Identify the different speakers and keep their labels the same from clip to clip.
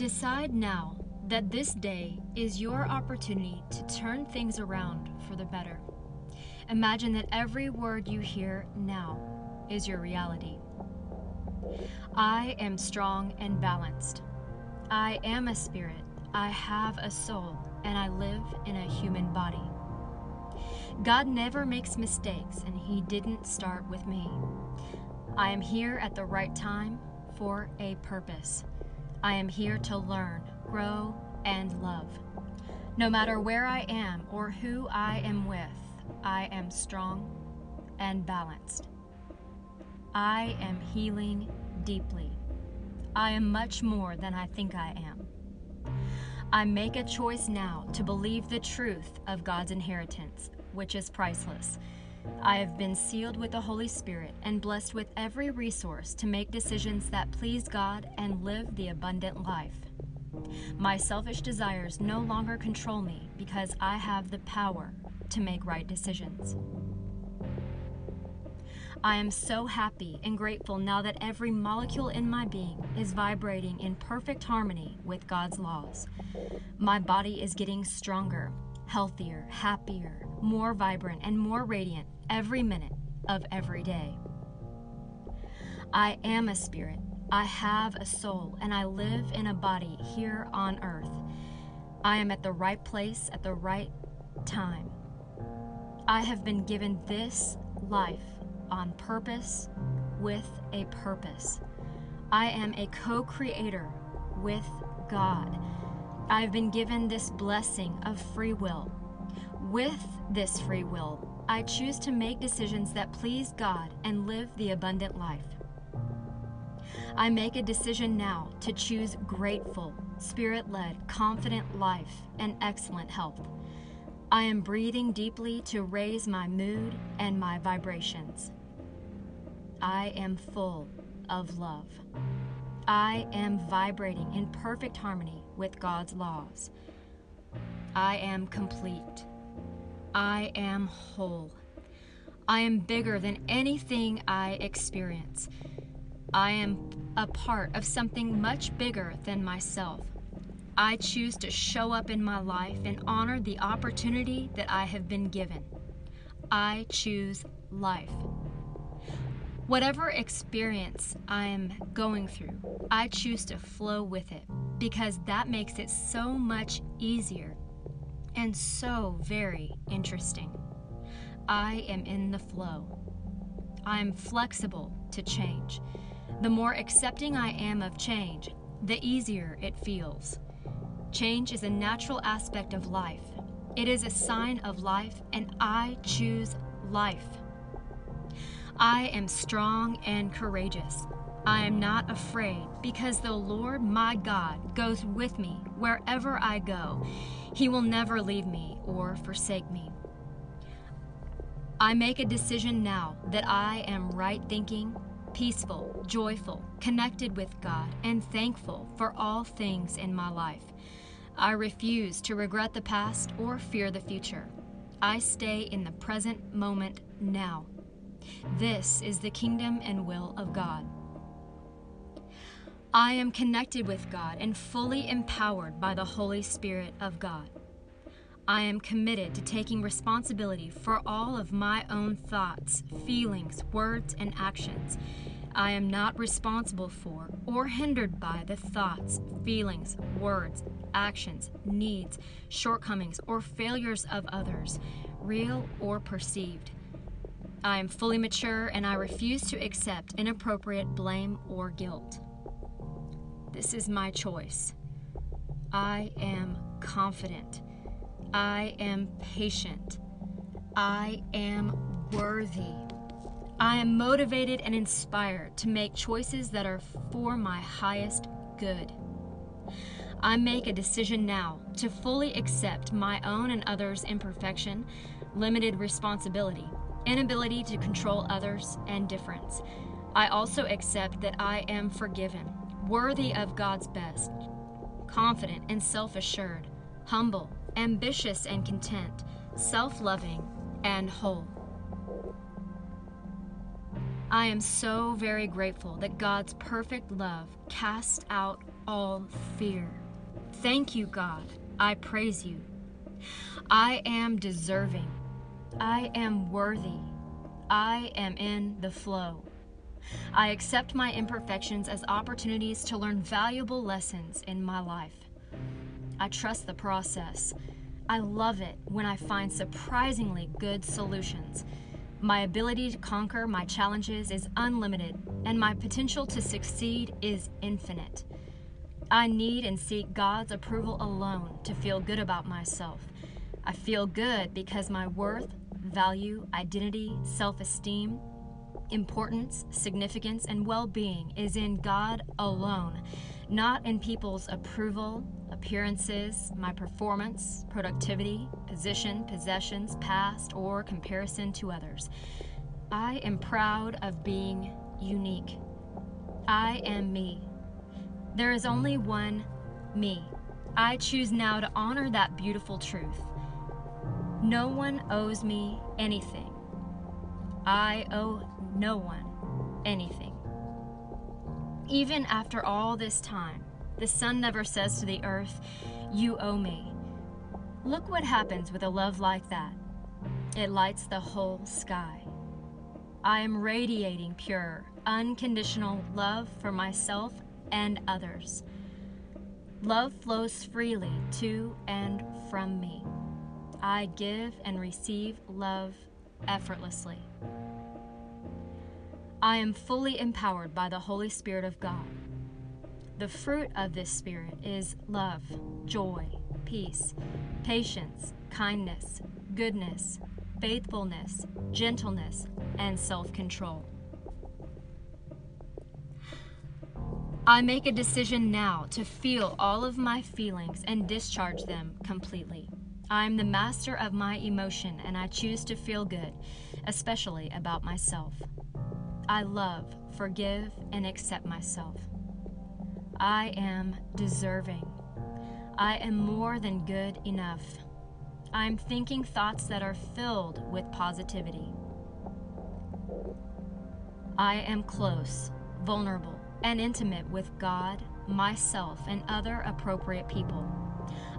Speaker 1: Decide now that this day is your opportunity to turn things around for the better. Imagine that every word you hear now is your reality. I am strong and balanced. I am a spirit. I have a soul, and I live in a human body. God never makes mistakes, and He didn't start with me. I am here at the right time for a purpose. I am here to learn, grow, and love. No matter where I am or who I am with, I am strong and balanced. I am healing deeply. I am much more than I think I am. I make a choice now to believe the truth of God's inheritance, which is priceless. I have been sealed with the Holy Spirit and blessed with every resource to make decisions that please God and live the abundant life. My selfish desires no longer control me because I have the power to make right decisions. I am so happy and grateful now that every molecule in my being is vibrating in perfect harmony with God's laws. My body is getting stronger, healthier, happier, more vibrant, and more radiant every minute of every day. I am a spirit. I have a soul, and I live in a body here on earth. I am at the right place at the right time. I have been given this life on purpose with a purpose. I am a co creator with God. I've been given this blessing of free will. With this free will, I choose to make decisions that please God and live the abundant life. I make a decision now to choose grateful, spirit led, confident life and excellent health. I am breathing deeply to raise my mood and my vibrations. I am full of love. I am vibrating in perfect harmony with God's laws. I am complete. I am whole. I am bigger than anything I experience. I am a part of something much bigger than myself. I choose to show up in my life and honor the opportunity that I have been given. I choose life. Whatever experience I am going through, I choose to flow with it because that makes it so much easier and so very interesting. I am in the flow. I am flexible to change. The more accepting I am of change, the easier it feels. Change is a natural aspect of life. It is a sign of life, and I choose life. I am strong and courageous. I am not afraid because the Lord my God goes with me wherever I go. He will never leave me or forsake me. I make a decision now that I am right thinking, peaceful, joyful, connected with God, and thankful for all things in my life. I refuse to regret the past or fear the future. I stay in the present moment now. This is the kingdom and will of God. I am connected with God and fully empowered by the Holy Spirit of God. I am committed to taking responsibility for all of my own thoughts, feelings, words, and actions. I am not responsible for or hindered by the thoughts, feelings, words, actions, needs, shortcomings, or failures of others, real or perceived. I am fully mature and I refuse to accept inappropriate blame or guilt. This is my choice. I am confident. I am patient. I am worthy. I am motivated and inspired to make choices that are for my highest good. I make a decision now to fully accept my own and others' imperfection, limited responsibility, inability to control others, and difference. I also accept that I am forgiven, worthy of God's best, confident and self assured, humble, ambitious and content, self loving, and whole. I am so very grateful that God's perfect love casts out all fear. Thank you, God. I praise you. I am deserving. I am worthy. I am in the flow. I accept my imperfections as opportunities to learn valuable lessons in my life. I trust the process. I love it when I find surprisingly good solutions. My ability to conquer my challenges is unlimited, and my potential to succeed is infinite. I need and seek God's approval alone to feel good about myself. I feel good because my worth, value, identity, self esteem, importance, significance, and well being is in God alone, not in people's approval, appearances, my performance, productivity, position, possessions, past, or comparison to others. I am proud of being unique. I am me. There is only one me. I choose now to honor that beautiful truth. No one owes me anything. I owe no one anything. Even after all this time, the sun never says to the earth, You owe me. Look what happens with a love like that. It lights the whole sky. I am radiating pure, unconditional love for myself and others. Love flows freely to and from me. I give and receive love effortlessly. I am fully empowered by the Holy Spirit of God. The fruit of this Spirit is love, joy, peace, patience, kindness, goodness, faithfulness, gentleness, and self control. I make a decision now to feel all of my feelings and discharge them completely. I am the master of my emotion and I choose to feel good, especially about myself. I love, forgive, and accept myself. I am deserving. I am more than good enough. I am thinking thoughts that are filled with positivity. I am close, vulnerable, and intimate with God, myself, and other appropriate people.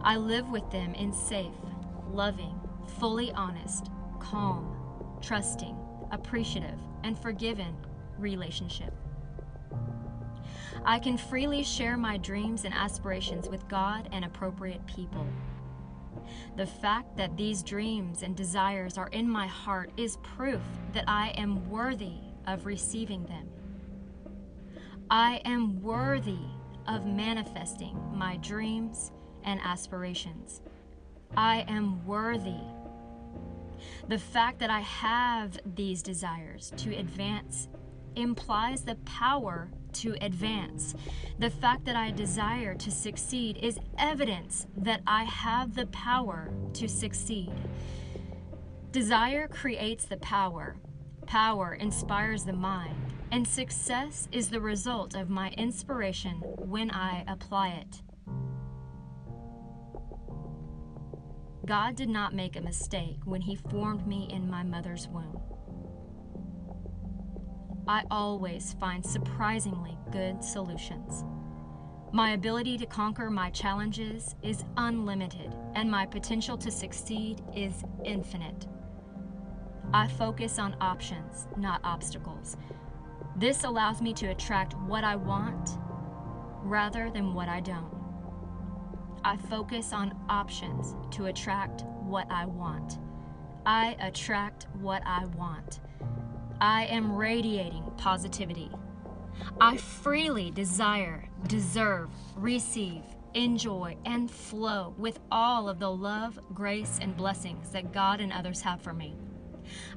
Speaker 1: I live with them in safe, loving, fully honest, calm, trusting, appreciative, and forgiven relationship. I can freely share my dreams and aspirations with God and appropriate people. The fact that these dreams and desires are in my heart is proof that I am worthy of receiving them. I am worthy of manifesting my dreams and aspirations. I am worthy. The fact that I have these desires to advance implies the power to advance. The fact that I desire to succeed is evidence that I have the power to succeed. Desire creates the power, power inspires the mind, and success is the result of my inspiration when I apply it. God did not make a mistake when He formed me in my mother's womb. I always find surprisingly good solutions. My ability to conquer my challenges is unlimited, and my potential to succeed is infinite. I focus on options, not obstacles, this allows me to attract what I want rather than what I don't. I focus on options to attract what I want. I attract what I want. I am radiating positivity. I freely desire, deserve, receive, enjoy, and flow with all of the love, grace, and blessings that God and others have for me.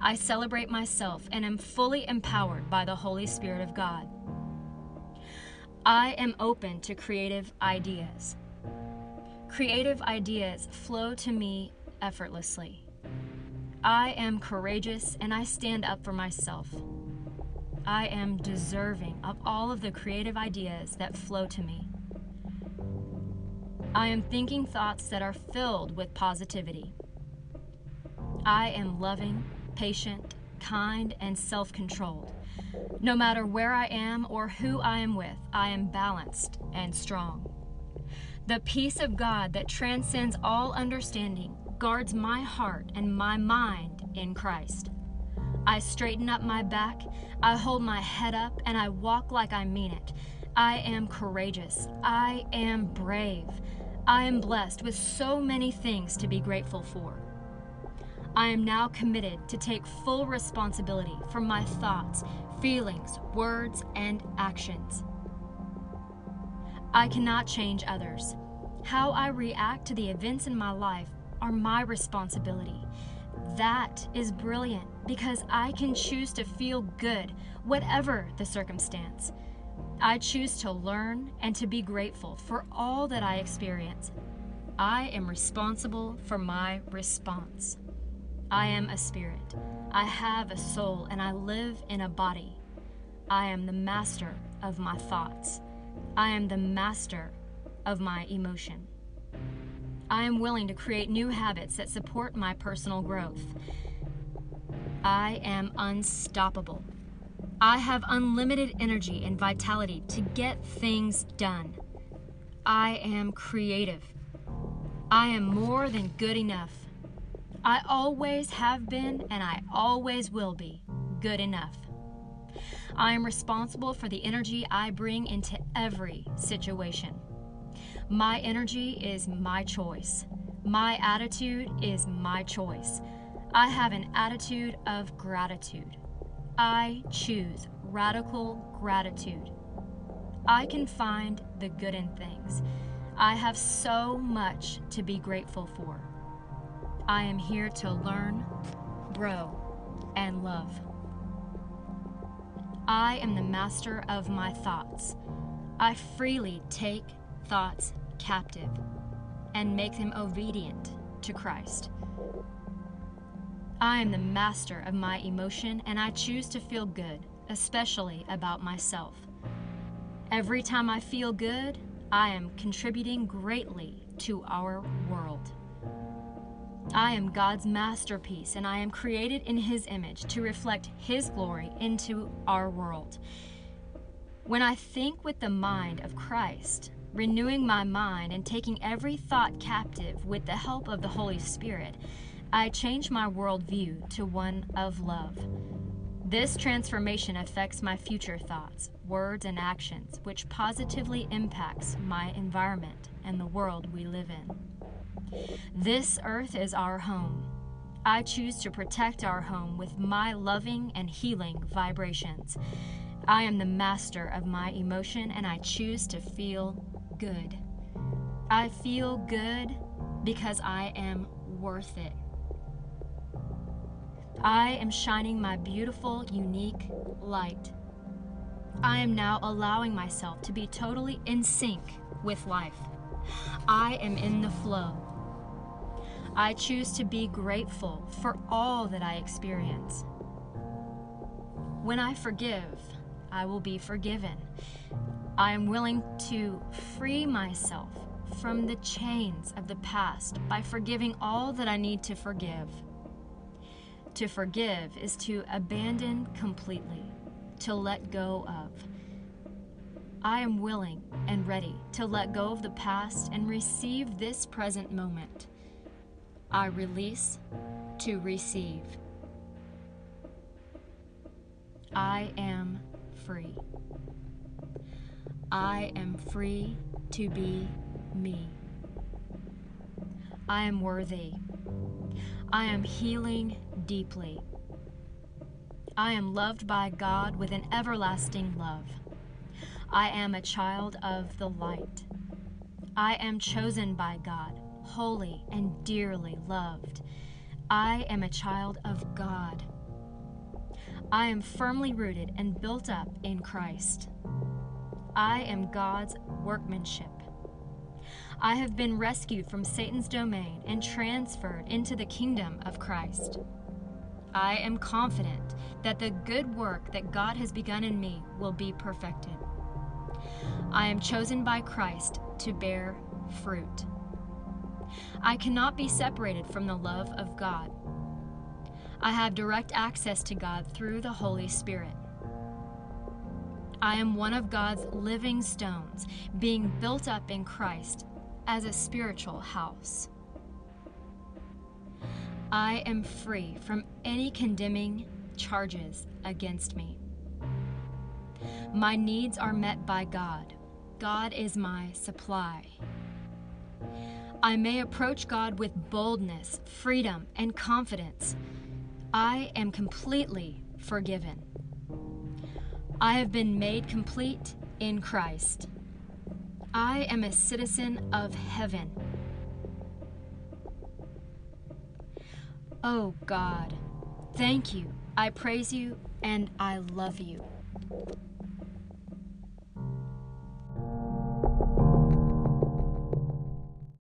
Speaker 1: I celebrate myself and am fully empowered by the Holy Spirit of God. I am open to creative ideas. Creative ideas flow to me effortlessly. I am courageous and I stand up for myself. I am deserving of all of the creative ideas that flow to me. I am thinking thoughts that are filled with positivity. I am loving, patient, kind and self controlled. No matter where I am or who I am with, I am balanced and strong. The peace of God that transcends all understanding guards my heart and my mind in Christ. I straighten up my back, I hold my head up, and I walk like I mean it. I am courageous. I am brave. I am blessed with so many things to be grateful for. I am now committed to take full responsibility for my thoughts, feelings, words, and actions. I cannot change others. How I react to the events in my life are my responsibility. That is brilliant because I can choose to feel good, whatever the circumstance. I choose to learn and to be grateful for all that I experience. I am responsible for my response. I am a spirit. I have a soul and I live in a body. I am the master of my thoughts. I am the master of my emotion. I am willing to create new habits that support my personal growth. I am unstoppable. I have unlimited energy and vitality to get things done. I am creative. I am more than good enough. I always have been and I always will be good enough. I am responsible for the energy I bring into every situation. My energy is my choice. My attitude is my choice. I have an attitude of gratitude. I choose radical gratitude. I can find the good in things. I have so much to be grateful for. I am here to learn, grow, and love. I am the master of my thoughts. I freely take thoughts captive and make them obedient to Christ. I am the master of my emotion and I choose to feel good, especially about myself. Every time I feel good, I am contributing greatly to our world. I am God's masterpiece, and I am created in His image to reflect His glory into our world. When I think with the mind of Christ, renewing my mind and taking every thought captive with the help of the Holy Spirit, I change my worldview to one of love. This transformation affects my future thoughts, words, and actions, which positively impacts my environment and the world we live in. This earth is our home. I choose to protect our home with my loving and healing vibrations. I am the master of my emotion and I choose to feel good. I feel good because I am worth it. I am shining my beautiful, unique light. I am now allowing myself to be totally in sync with life. I am in the flow. I choose to be grateful for all that I experience. When I forgive, I will be forgiven. I am willing to free myself from the chains of the past by forgiving all that I need to forgive. To forgive is to abandon completely, to let go of. I am willing and ready to let go of the past and receive this present moment. I release to receive. I am free. I am free to be me. I am worthy. I am healing deeply. I am loved by God with an everlasting love. I am a child of the light. I am chosen by God holy, and dearly loved. I am a child of God. I am firmly rooted and built up in Christ. I am God's workmanship. I have been rescued from Satan's domain and transferred into the kingdom of Christ. I am confident that the good work that God has begun in me will be perfected. I am chosen by Christ to bear fruit. I cannot be separated from the love of God. I have direct access to God through the Holy Spirit. I am one of God's living stones, being built up in Christ as a spiritual house. I am free from any condemning charges against me. My needs are met by God. God is my supply. I may approach God with boldness, freedom, and confidence. I am completely forgiven. I have been made complete in Christ. I am a citizen of heaven. Oh God, thank you. I praise you and I love you.